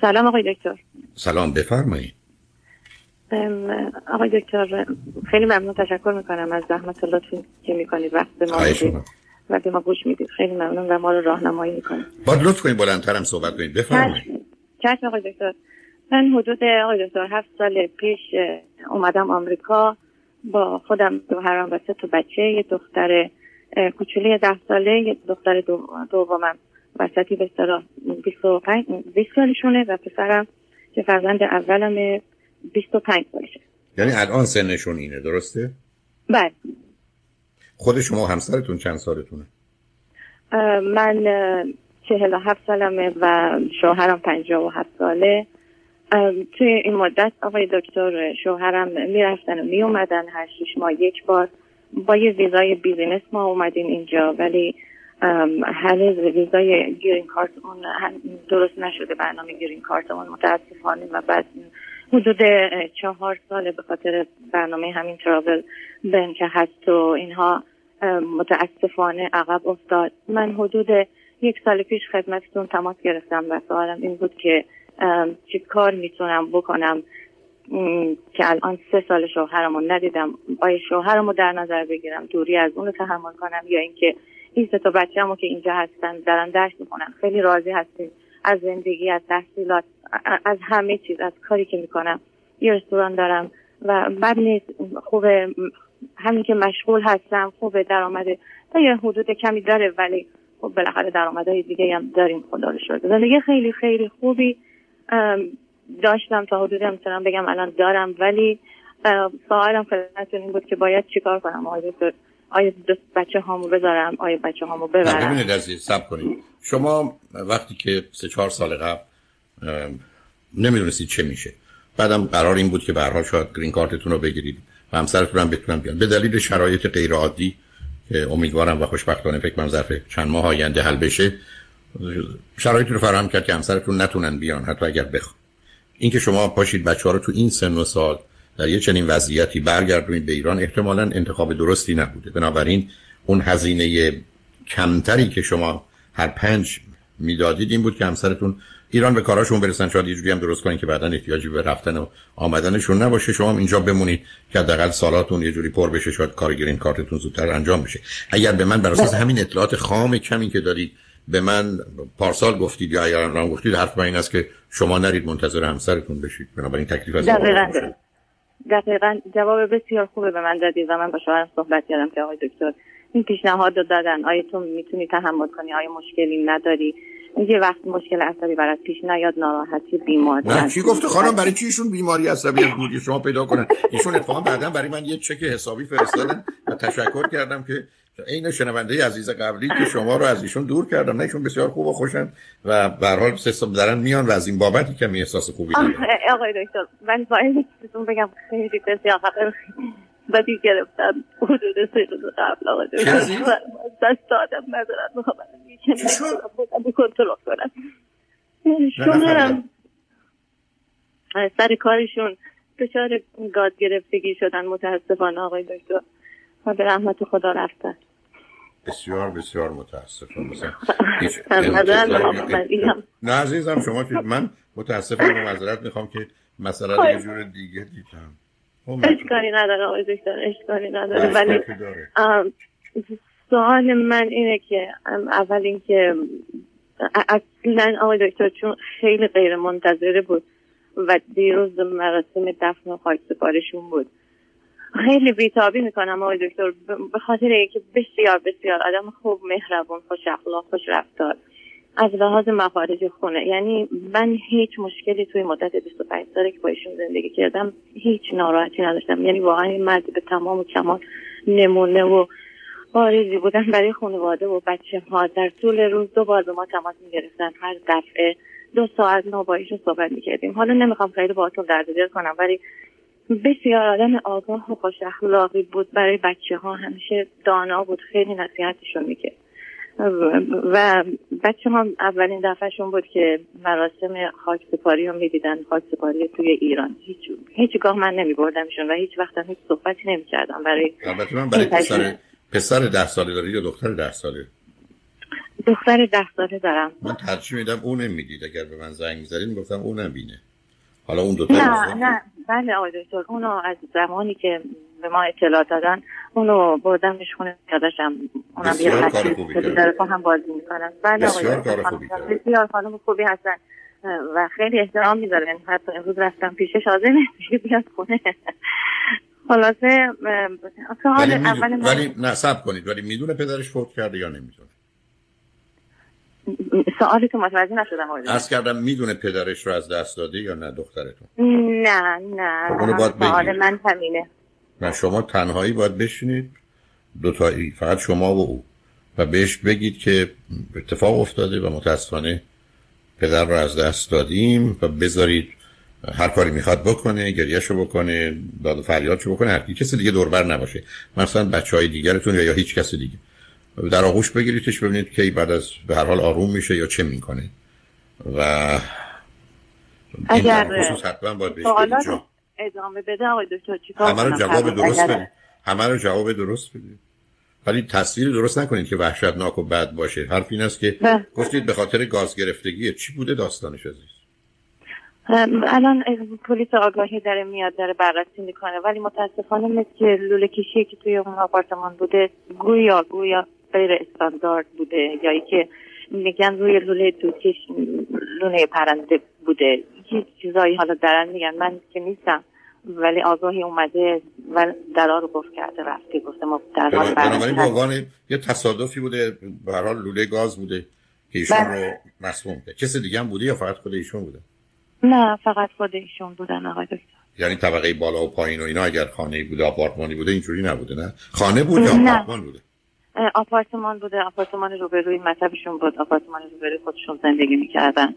سلام آقای دکتر. سلام بفرمایید. آقای دکتر خیلی ممنون تشکر می‌کنم از زحمت لطفی که می‌کنید وقت به ما و به ما گوش می‌دید. خیلی ممنون و ما رو راهنمایی می‌کنید. با لطف کنید بلندترم صحبت کنید. بفرمایید. چشم آقای دکتر. من حدود آقای دکتر هفت سال پیش اومدم آمریکا با خودم دو هرام و سه تا بچه یه دختر کوچولی ده ساله یه دختر دومم. وسطی به اصطلاح 20 سالشونه و پسرم که فرزند اولم 25 سالشه یعنی الان سنشون اینه درسته؟ بله خود شما همسرتون چند سالتونه؟ من چهل و هفت سالمه و شوهرم پنجاه و هفت ساله توی این مدت آقای دکتر شوهرم می‌رفتن و میومدن هر شیش ماه یک بار با یه ویزای بیزینس ما اومدیم اینجا ولی هر ویزای گرین کارت اون درست نشده برنامه گرین کارت اون متاسفانه و بعد حدود چهار سال به خاطر برنامه همین تراول بن که هست و اینها متاسفانه عقب افتاد. من حدود یک سال پیش خدمتتون تماس گرفتم و سوالم این بود که چی کار می‌تونم بکنم؟ که الان سه سال شوهرمو ندیدم. آیا شوهرمو در نظر بگیرم؟ دوری از اون تحمل کنم یا اینکه این سه تا بچه‌مو که اینجا هستن دارن درس می‌کنن خیلی راضی هستیم از زندگی از تحصیلات از همه چیز از کاری که می‌کنم. یه رستوران دارم و بعد نیست خوب همین که مشغول هستم خوب درآمده تا یه حدود کمی داره ولی خب بالاخره درآمدهای دیگه هم داریم خدا رو شده زندگی خیلی خیلی خوبی. داشتم تا حدودی می‌تونم بگم الان دارم ولی سوالم خدمتتون این بود که باید چیکار کنم؟ آیا آیا بچه هامو بذارم؟ آیا بچه هامو ببرم؟ ببینید عزیز سب کنید. شما وقتی که سه چهار سال قبل نمی‌دونستید چه میشه. بعدم قرار این بود که به شاید گرین کارتتون رو بگیرید و همسرتون هم بتونن بیان. به دلیل شرایط غیر عادی که امیدوارم و خوشبختانه فکر من ظرف چند ماه آینده حل بشه شرایطی رو فراهم کرد که همسرتون نتونن بیان حتی اگر بخوان اینکه شما پاشید بچه ها رو تو این سن و سال در یه چنین وضعیتی برگردونید به ایران احتمالا انتخاب درستی نبوده. بنابراین اون هزینه کمتری که شما هر پنج می‌دادید این بود که همسرتون ایران به کاراشون برسن. شاید یه جوری هم درست کنین که بعدا احتیاجی به رفتن و آمدنشون نباشه. شما اینجا بمونید که حداقل سالاتون یه جوری پر بشه شاید کار گرین کارتتون زودتر انجام بشه. اگر به من بر اساس همین اطلاعات خام کمی که دارید به من پارسال گفتید یا اگر الان گفتید حرف این است که شما نرید منتظر همسرتون بشید. بنابراین تکلیف از دقیقاً جواب بسیار خوبه به من دادید و من با شوهرم صحبت کردم که آقای دکتر این پیشنهاد رو دادن. آیا تو می‌تونی تحمل کنی؟ آیا مشکلی نداری؟ یه وقت مشکل عصبی برات پیش نیاد ناراحتی بیماری نه چی گفته؟ خانم برای چی ایشون بیماری عصبی بودی شما پیدا کنن؟ ایشون اتفاقا بعدا برای من یه چک حسابی فرستادن و تشکر کردم که این شنونده عزیز قبلی که شما رو از ایشون دور کردم نه ایشون بسیار خوب و خوشن و به هر حال سیستم دارن میان و از این بابتی که می احساس خوبی دارن آقای دکتر من باید بگم خیلی بسیار بدی گرفتم. حدود سه روز قبل آقای دکتر. دست دادم مذارت می‌خوام. کنترل کنم. شوهرم. سر کارشون دچار گاز گرفتگی شدن متاسفانه آقای دکتر. و به رحمت خدا رفتن بسیار بسیار متاسفم. نه عزیزم شما که من متاسفم و معذرت می‌خوام که مسئله یه جور دیگه دیدم. خب، اشکالی نداره آقای دکتر اشکالی نداره. ولی سوال من اینه که اول اینکه اصلا آقای دکتر چون خیلی غیر منتظره بود و دیروز مراسم دفن و خاک سپارشون بود. خیلی بیتابی می‌کنم آقای دکتر. به خاطر اینکه بسیار بسیار آدم خوب مهربون خوش اخلاق خوش رفتار. از لحاظ مخارج خونه. یعنی من هیچ مشکلی توی مدت 25 ساله که با ایشون زندگی کردم هیچ ناراحتی نداشتم. یعنی واقعا این مرد به تمام و کمال نمونه و بارزی بودن برای خانواده و بچه ها. در طول روز دو بار به ما تماس می‌گرفتن. هر دفعه دو ساعت ما با ایشون صحبت می‌کردیم. حالا نمی‌خوام خیلی باهاتون درد دل کنم ولی بسیار آدم آگاه و خوش اخلاقی بود. برای بچه ها همیشه دانا بود. خیلی نصیحتشون می‌کرد. و بچه ها اولین دفعهشون بود که مراسم خاک سپاری رو می‌دیدن. خاک سپاری توی ایران. هیچ هیچگاه من نمی بردمشون و هیچ وقت هیچ صحبتی نمی کردم برای البته من برای پسر پسر ده ساله داری یا دختر ده ساله؟ دختر ده ساله دارم. من ترجیح میدم اون نمی‌دید اگر به من زنگ می‌زدین گفتم اون نبینه حالا اون دو نه نه. بله آقای دکتر اونو از زمانی که به ما اطلاع دادن اونو بردمش خونه داداشم اونم یه داره با هم بازی می‌کنن. بله آقای دکتر بسیار خانم خوبی هستن. و خیلی احترام می‌ذارن حتی امروز رفتم پیشش حاضر بیاد خونه. خلاصه سوال اول ولی نه سب کنید. ولی می‌دونه پدرش فوت کرده یا نمی‌دونه. سوالی که متوجه نشدم آقای از کردم می‌دونه پدرش رو از دست داده یا نه دخترتون؟ نه نه خب اونو باید سوال من همینه. نه شما تنهایی باید بشینید. دوتایی فقط شما و او. و بهش بگید که اتفاق افتاده و متاسفانه پدر رو از دست دادیم و بذارید هر کاری می‌خواد بکنه گریهشو بکنه داد و فریادشو بکنه هر کسی دیگه دوربر نباشه. مثلا بچه های دیگرتون یا, یا هیچ کسی دیگه. در آغوش بگیریدش ببینید که بعد از به هر حال آروم میشه یا چه می‌کنه. و اگر حتما باید بهش ادامه بده آقای دکتر چیکار همه رو جواب درست بدید. همه رو جواب درست بدید. ولی تصویر درست نکنید که وحشتناک و بد باشه. حرف این است که گفتید به خاطر گاز گرفتگی چی بوده داستانش عزیز؟ الان پلیس آگاهی داره میاد داره بررسی می‌کنه ولی متاسفانه مثل لوله کشی که توی اون آپارتمان بوده گویا گویا غیر استاندارد بوده یا که میگن روی لوله دوکش لونه پرنده بوده. هیچ چیزایی حالا دارن میگن. من که نیستم ولی آگاهی اومده و درا رو گفت کرده رفته گفته ما در حال بنابراین یه تصادفی بوده. به هر حال لوله گاز بوده که ایشون بله. رو مسموم کرد. کسی دیگه هم بوده یا فقط خود ایشون بوده؟ نه فقط خود ایشون بودن آقای دکتر. یعنی طبقه بالا و پایین و اینا اگر خانه بوده آپارتمانی بوده اینجوری نبوده نه؟ خانه بود یا آپارتمان بوده؟ آپارتمان بوده آپارتمان روبروی مطبشون بود آپارتمان روبروی خودشون زندگی می‌کردن.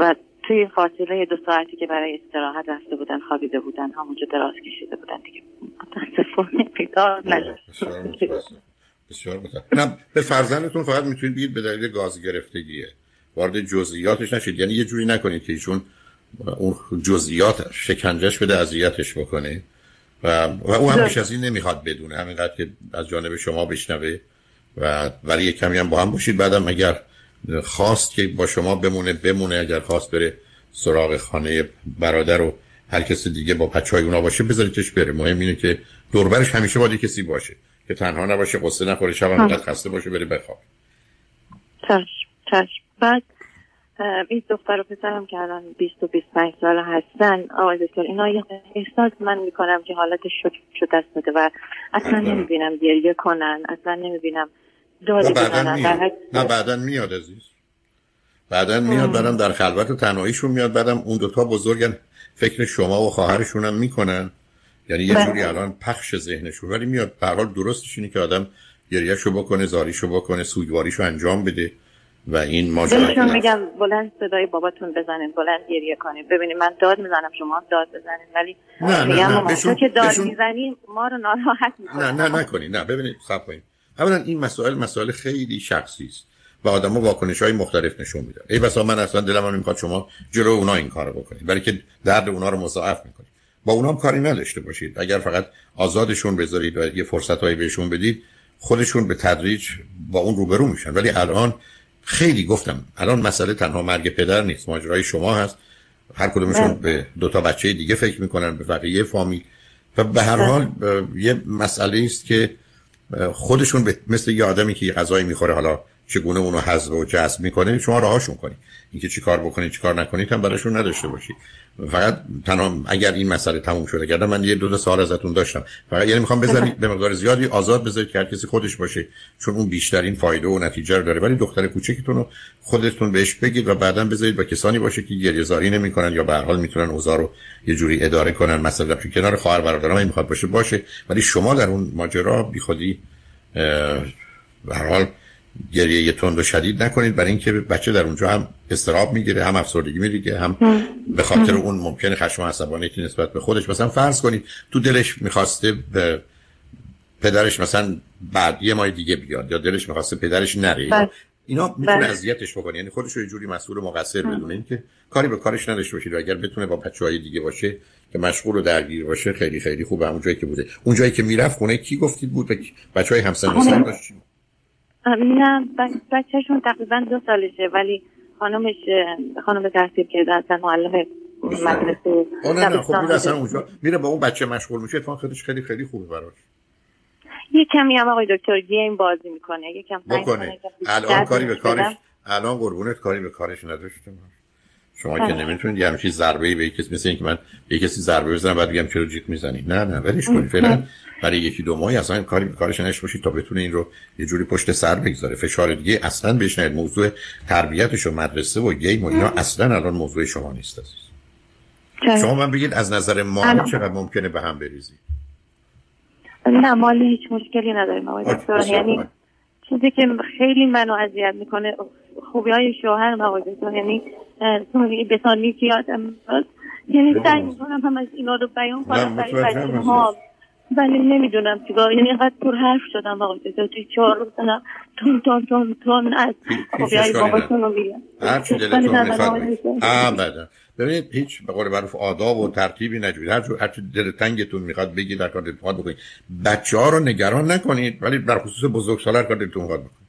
و توی فاصله دو ساعتی که برای استراحت رفته بودن خوابیده بودن همونجا دراز کشیده بودن دیگه. متاسفانه پیدا بسیار نه به فرزندتون فقط می‌تونید بگید به دلیل گاز گرفتگیه وارد جزئیاتش نشید. یعنی یه جوری نکنید که ایشون اون جزئیات شکنجش بده اذیتش بکنه. و, و او هم بیش از این نمی‌خواد بدونه همینقدر که از جانب شما بشنوه و ولی کمی هم با هم باشید. بعدم اگر خواست که با شما بمونه بمونه. اگر خواست بره سراغ خانه برادر و هر کسی دیگه با بچه های اونا باشه بذاریدش بره. مهم اینه که دوربرش همیشه باید کسی باشه که تنها نباشه قصه نخوره شب هم خسته باشه بره بخواب چشم چشم. بعد این دختر و پسرم که الان 20 و 25 سال هستن. آقای دکتر اینا احساس من می‌کنم که حالت شد شد دست داده و اصلا نمی‌بینم گریه کنن اصلا نمی‌بینم دادی بزنن نه بعدا میاد عزیز. بعدا میاد بعدم در خلوت تنهاییشون میاد. بعدم اون دوتا بزرگن فکر شما و خواهرشون هم می‌کنن. یعنی یه بله. جوری الان پخش ذهنشون. ولی میاد به حال درستش اینه که آدم گریهشو بکنه زاریشو بکنه سوگواریشو انجام بده. و این ماجرا میگم بلند صدای باباتون بزنین بلند گریه کنین. ببینید من داد می‌زنم شما داد بزنین. ولی نه میگم نه, نه. که داد بشون... می‌زنیم ما رو ناراحت نه نه نکنید نه ببینید صبر کنید اولا این مسائل مسائل خیلی شخصی است و آدم‌ها واکنش های مختلف نشون میدن. ای بسا من اصلا دلم نمی‌خواد شما جلو اونا این کارو بکنید. برای که درد اونا رو مضاعف می‌کنید. با اونا هم کاری نداشته باشید. اگر فقط آزادشون بذارید و یه فرصتایی بهشون بدید خودشون به تدریج با اون روبرو میشن. ولی الان خیلی گفتم الان مسئله تنها مرگ پدر نیست ماجرای شما هست. هر کدومشون به دو تا بچه دیگه فکر می‌کنن به بقیه فامیل. و به هر حال یه مسئله است که خودشون مثل یه آدمی که یه غذایی می‌خوره حالا چگونه اونو حذف و جذب می‌کنه شما راهاشون کنید اینکه چی کار بکنید چی کار نکنید هم براشون نداشته باشید فقط تنها اگر این مسئله تموم شده گردم من یه دو تا سوال ازتون داشتم. فقط یعنی می‌خوام بذارید به مقدار زیادی آزاد بذارید که هر کسی خودش باشه چون اون بیشترین فایده و نتیجه رو داره. ولی دختر کوچکتون رو خودتون بهش بگید و بعدا بذارید با کسانی باشه که گریه زاری نمی‌کنن یا به هر حال می‌تونن اوضاع رو یه جوری اداره کنن. مثلا تو کنار خواهر برادرام می‌خواد باشه باشه. ولی شما در اون ماجرا بیخودی به هر حال گریه تند و شدید نکنید. برای اینکه بچه در اونجا هم استراب می‌گیره هم افسردگی می‌گیره هم به خاطر اون ممکنه خشم و عصبانیتی نسبت به خودش. مثلا فرض کنید تو دلش می‌خواسته به پدرش مثلا بعد یه ماه دیگه بیاد یا دلش می‌خواسته پدرش نره. بله. اینا می‌تونه بله. اذیتش بکنه. یعنی خودش رو یه جوری مسئول و مقصر بدونه اینکه کاری به کارش نداشته باشه. و اگر بتونه با بچهای دیگه باشه که مشغول و درگیر باشه خیلی خیلی خوبه. اون جایی که بوده. اون جایی که می‌رفت خونه کی گفتید بود؟ بچهای همسن و سال داشت نه بچهشون تقریبا دو سالشه ولی خانمش خانم تحصیل کرده اصلا معلم مدرسه نه نه خب میره اصلا اونجا. میره با اون بچه مشغول میشه اتفاقا خیلی خیلی خیلی خوبه براش. یه کمی هم آقای دکتر گیم بازی می‌کنه. یه کم بکنه. الان کاری به کارش الان قربونت کاری به کارش نداشته شما که بله. نمی‌تونید یه همچین ضربه به کسی مثل اینکه من به کسی ضربه بزنم بعد بگم چرا جیک می‌زنی؟ نه نه ولش کنید. فعلا برای یکی دو ماهی اصلا کاری کارش نش باشید تا بتونه این رو یه جوری پشت سر بگذاره. فشار دیگه اصلا بهش نید موضوع تربیتش و مدرسه و گیم و اینا اصلا الان موضوع شما نیست عزیز. شما من بگید از نظر ما چقدر ممکنه به هم بریزید؟ نه مالی هیچ مشکلی نداریم آقای دکتر. یعنی چیزی که خیلی منو اذیت می‌کنه خوبی های شوهر آقای دکتر یعنی به که یادم یعنی سعی می‌کنم هم از اینا رو بیان کنم برای بچه ها ولی نمی‌دونم چیکار. یعنی اینقدر پر حرف شدم آقای دکتر. توی چهار روز تون تون تون تون از خوبی های باباشون رو میگم. هر چی دلتون می‌خواد ببینید هیچ به قول معروف آداب و ترتیبی نجوید. هر هر چی دل تنگتون می‌خواد بگید در کار دلتون بکنید. بچه ها رو نگران نکنید ولی در خصوص بزرگسالار کار دلتون می‌خواد بکنید.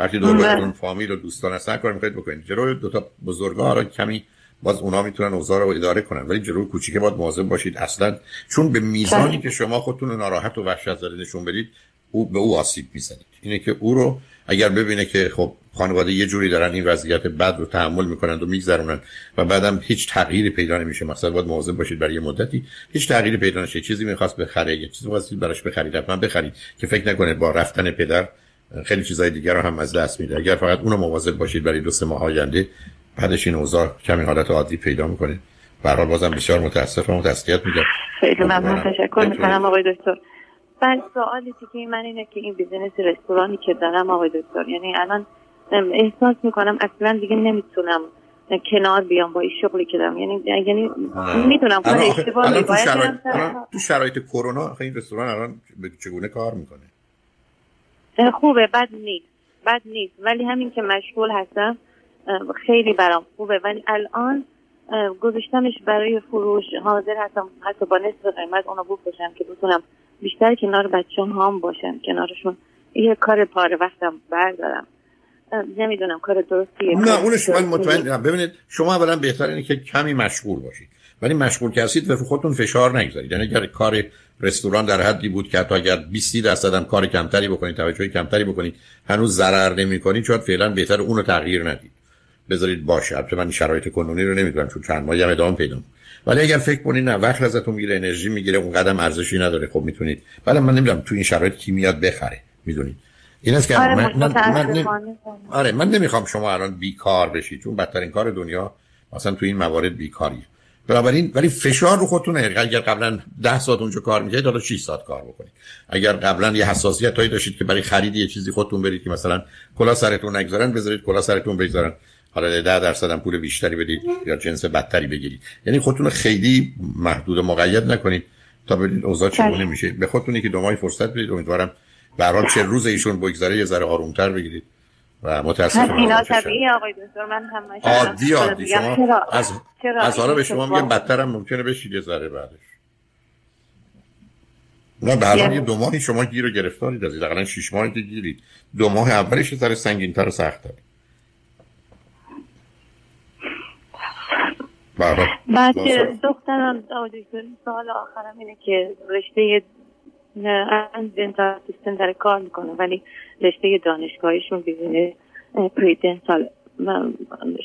وقتی دور. فامیل و دوستان هستن کار می‌خواید بکنید. جلوی دو تا بزرگا رو کمی باز اونا می‌تونن اوضاع رو اداره کنن. ولی جلوی کوچیک باید مواظب باشید. اصلا چون به میزانی. که شما خودتون ناراحت و وحشت زده نشون بدید او به او آسیب می‌زنید. اینه که او رو اگر ببینه که خب خانواده یه جوری دارن این وضعیت بد رو تحمل می‌کنند و میگذرونن و بعدم هیچ تغییری پیدا نمیشه مثلا باید مواظب باشید برای یه مدتی هیچ تغییری پیدا نشه. چیزی می‌خواست بخره یه چیزی واسه براش بخرید حتما بخرید که فکر نکنه با رفتن پدر خیلی چیزای دیگر رو هم از دست میده. اگر فقط اونو مواظب باشید برای دو سه ماه آینده بعدش این اوضاع کمی حالت عادی پیدا می‌کنه. به حال بازم بسیار متاسفم و تسلیت میگم. خیلی ممنون. تشکر می‌کنم آقای دکتر. بعد سوالی که من اینه که این بیزینس رستورانی که دارم آقای دکتر یعنی الان احساس می‌کنم اصلا دیگه نمی‌تونم کنار بیام با این شغلی که دارم. یعنی یعنی می‌دونم کار اشتباهی باید تو شرایط کرونا این رستوران الان چگونه کار می‌کنه؟ خوبه بد نیست بد نیست. ولی همین که مشغول هستم خیلی برام خوبه. ولی الان گذاشتمش برای فروش حاضر هستم. حتی با نصف قیمت اونو بفروشم که بتونم بیشتر کنار بچه هم باشم کنارشون. یه کار پاره وقتم بردارم. نمی‌دونم کار درستیه. نه اونش من مطمئن ببینید شما اولا بهتر اینه که کمی مشغول باشید. ولی مشغول که هستید و خودتون فشار نگذارید. یعنی اگر کار رستوران در حدی بود که حتی اگر 20 درصد هم کار کمتری بکنید توجه کمتری بکنید هنوز ضرر نمی‌کنید چون فعلا بهتر اونو تغییر ندید. بذارید باشه. البته من شرایط کنونی رو نمی‌دونم چون چند ماهی هم ادامه پیدا ولی اگر فکر کنید نه وقت ازتون می‌گیره انرژی می‌گیره اون قدم ارزشی نداره. خب می‌تونید. ولی من نمی‌دونم تو این شرایط کی میاد بخره. می‌دونید. این است که آره من, من, من, آره من نمی‌خوام شما الان بیکار بشید چون بدترین کار دنیا مثلا تو این موارد بیکاریه. بنابراین ولی فشار رو خودتون اگر قبلا 10 ساعت اونجا کار می‌کردید حالا 6 ساعت کار بکنید. اگر قبلا یه حساسیت هایی داشتید که برای خرید یه چیزی خودتون برید که مثلا کلا سرتون نگذارن بذارید کلا سرتون بگذارن. حالا 10 درصد هم پول بیشتری بدید یا جنس بدتری بگیرید. یعنی خودتون خیلی محدود و مقید نکنید تا ببینید اوضاع چگونه بله. میشه. به خودتون که دو ماه فرصت بدید. امیدوارم به هر حال چه روز ایشون بگذره یه ذره آرومتر بگیرید. و متاسفم اینا طبیعی آقای دکتر من هم عادی عادی. شما از از حالا به شما میگم بدتر هم ممکنه بشید یه ذره بعدش. نه به هر یه دو ماهی شما گیر و گرفتارید از دقیقا شیش ماهی که گیرید. دو ماه اولش سر سنگین تر و سخت تر بله. بعد که دخترم سال آخرم اینه که رشته دنتال سیستم داره کار می‌کنه ولی رشته دانشگاهیشون بیزینس پریدنتال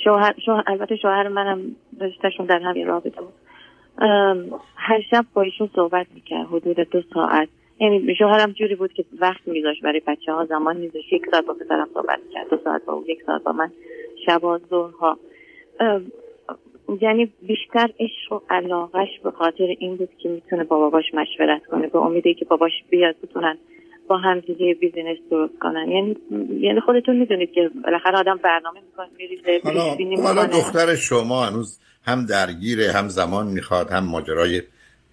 شوهر, شوهر البته شوهر منم رشتهشون در همین رابطه بود. هر شب با ایشون صحبت می‌کرد حدود دو ساعت. یعنی شوهرم جوری بود که وقت میذاشت برای بچه ها زمان میذاشت یک ساعت با پسرم صحبت کرد دو ساعت با او یک ساعت با من. شب ظهرها. یعنی بیشتر عشق و علاقش به خاطر این بود که می‌تونه با باباش مشورت کنه به امیده که باباش بیاد بتونن با هم دیگه بیزینس درست کنن. یعنی یعنی خودتون می‌دونید که بالاخره آدم برنامه می‌کنه میریزه حالا, حالا دختر شما هنوز هم درگیره هم زمان می‌خواد هم ماجرای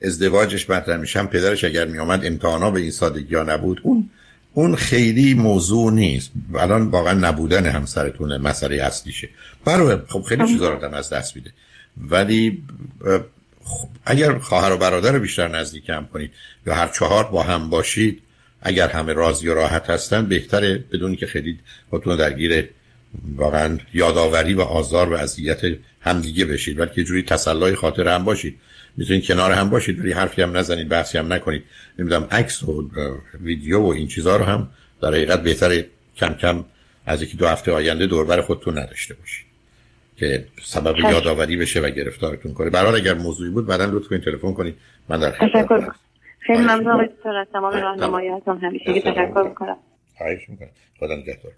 ازدواجش مطرح میشه هم پدرش اگر میامد امتحانا به این سادگی ها نبود اون اون خیلی موضوع نیست. الان واقعا نبودن همسرتونه مسئله اصلیشه. برای خب خیلی چیزا رو از دست میده. ولی خب اگر خواهر و برادر رو بیشتر نزدیک هم کنید یا هر چهار با هم باشید اگر همه راضی و راحت هستن بهتره بدون که خیلی خودتون درگیر واقعا یادآوری و آزار و اذیت همدیگه بشید. بلکه یه جوری تسلای خاطر هم باشید. می‌تونید کنار هم باشید ولی حرفی هم نزنید بحثی هم نکنید. نمی‌دونم عکس و ویدیو و این چیزها رو هم در حقیقت بهتره کم کم از یکی دو هفته آینده دوربر خودتون نداشته باشید. که سبب یادآوری بشه و گرفتارتون کنه. برحال اگر موضوعی بود بعدا لطف کنید تلفن کنید. من در خدمتتون خیلی ممنون. آقای دکتر از تمام راهنماییاتون همیشه تشکر می‌کنم. خواهش می‌کنم. خدا نگهدار.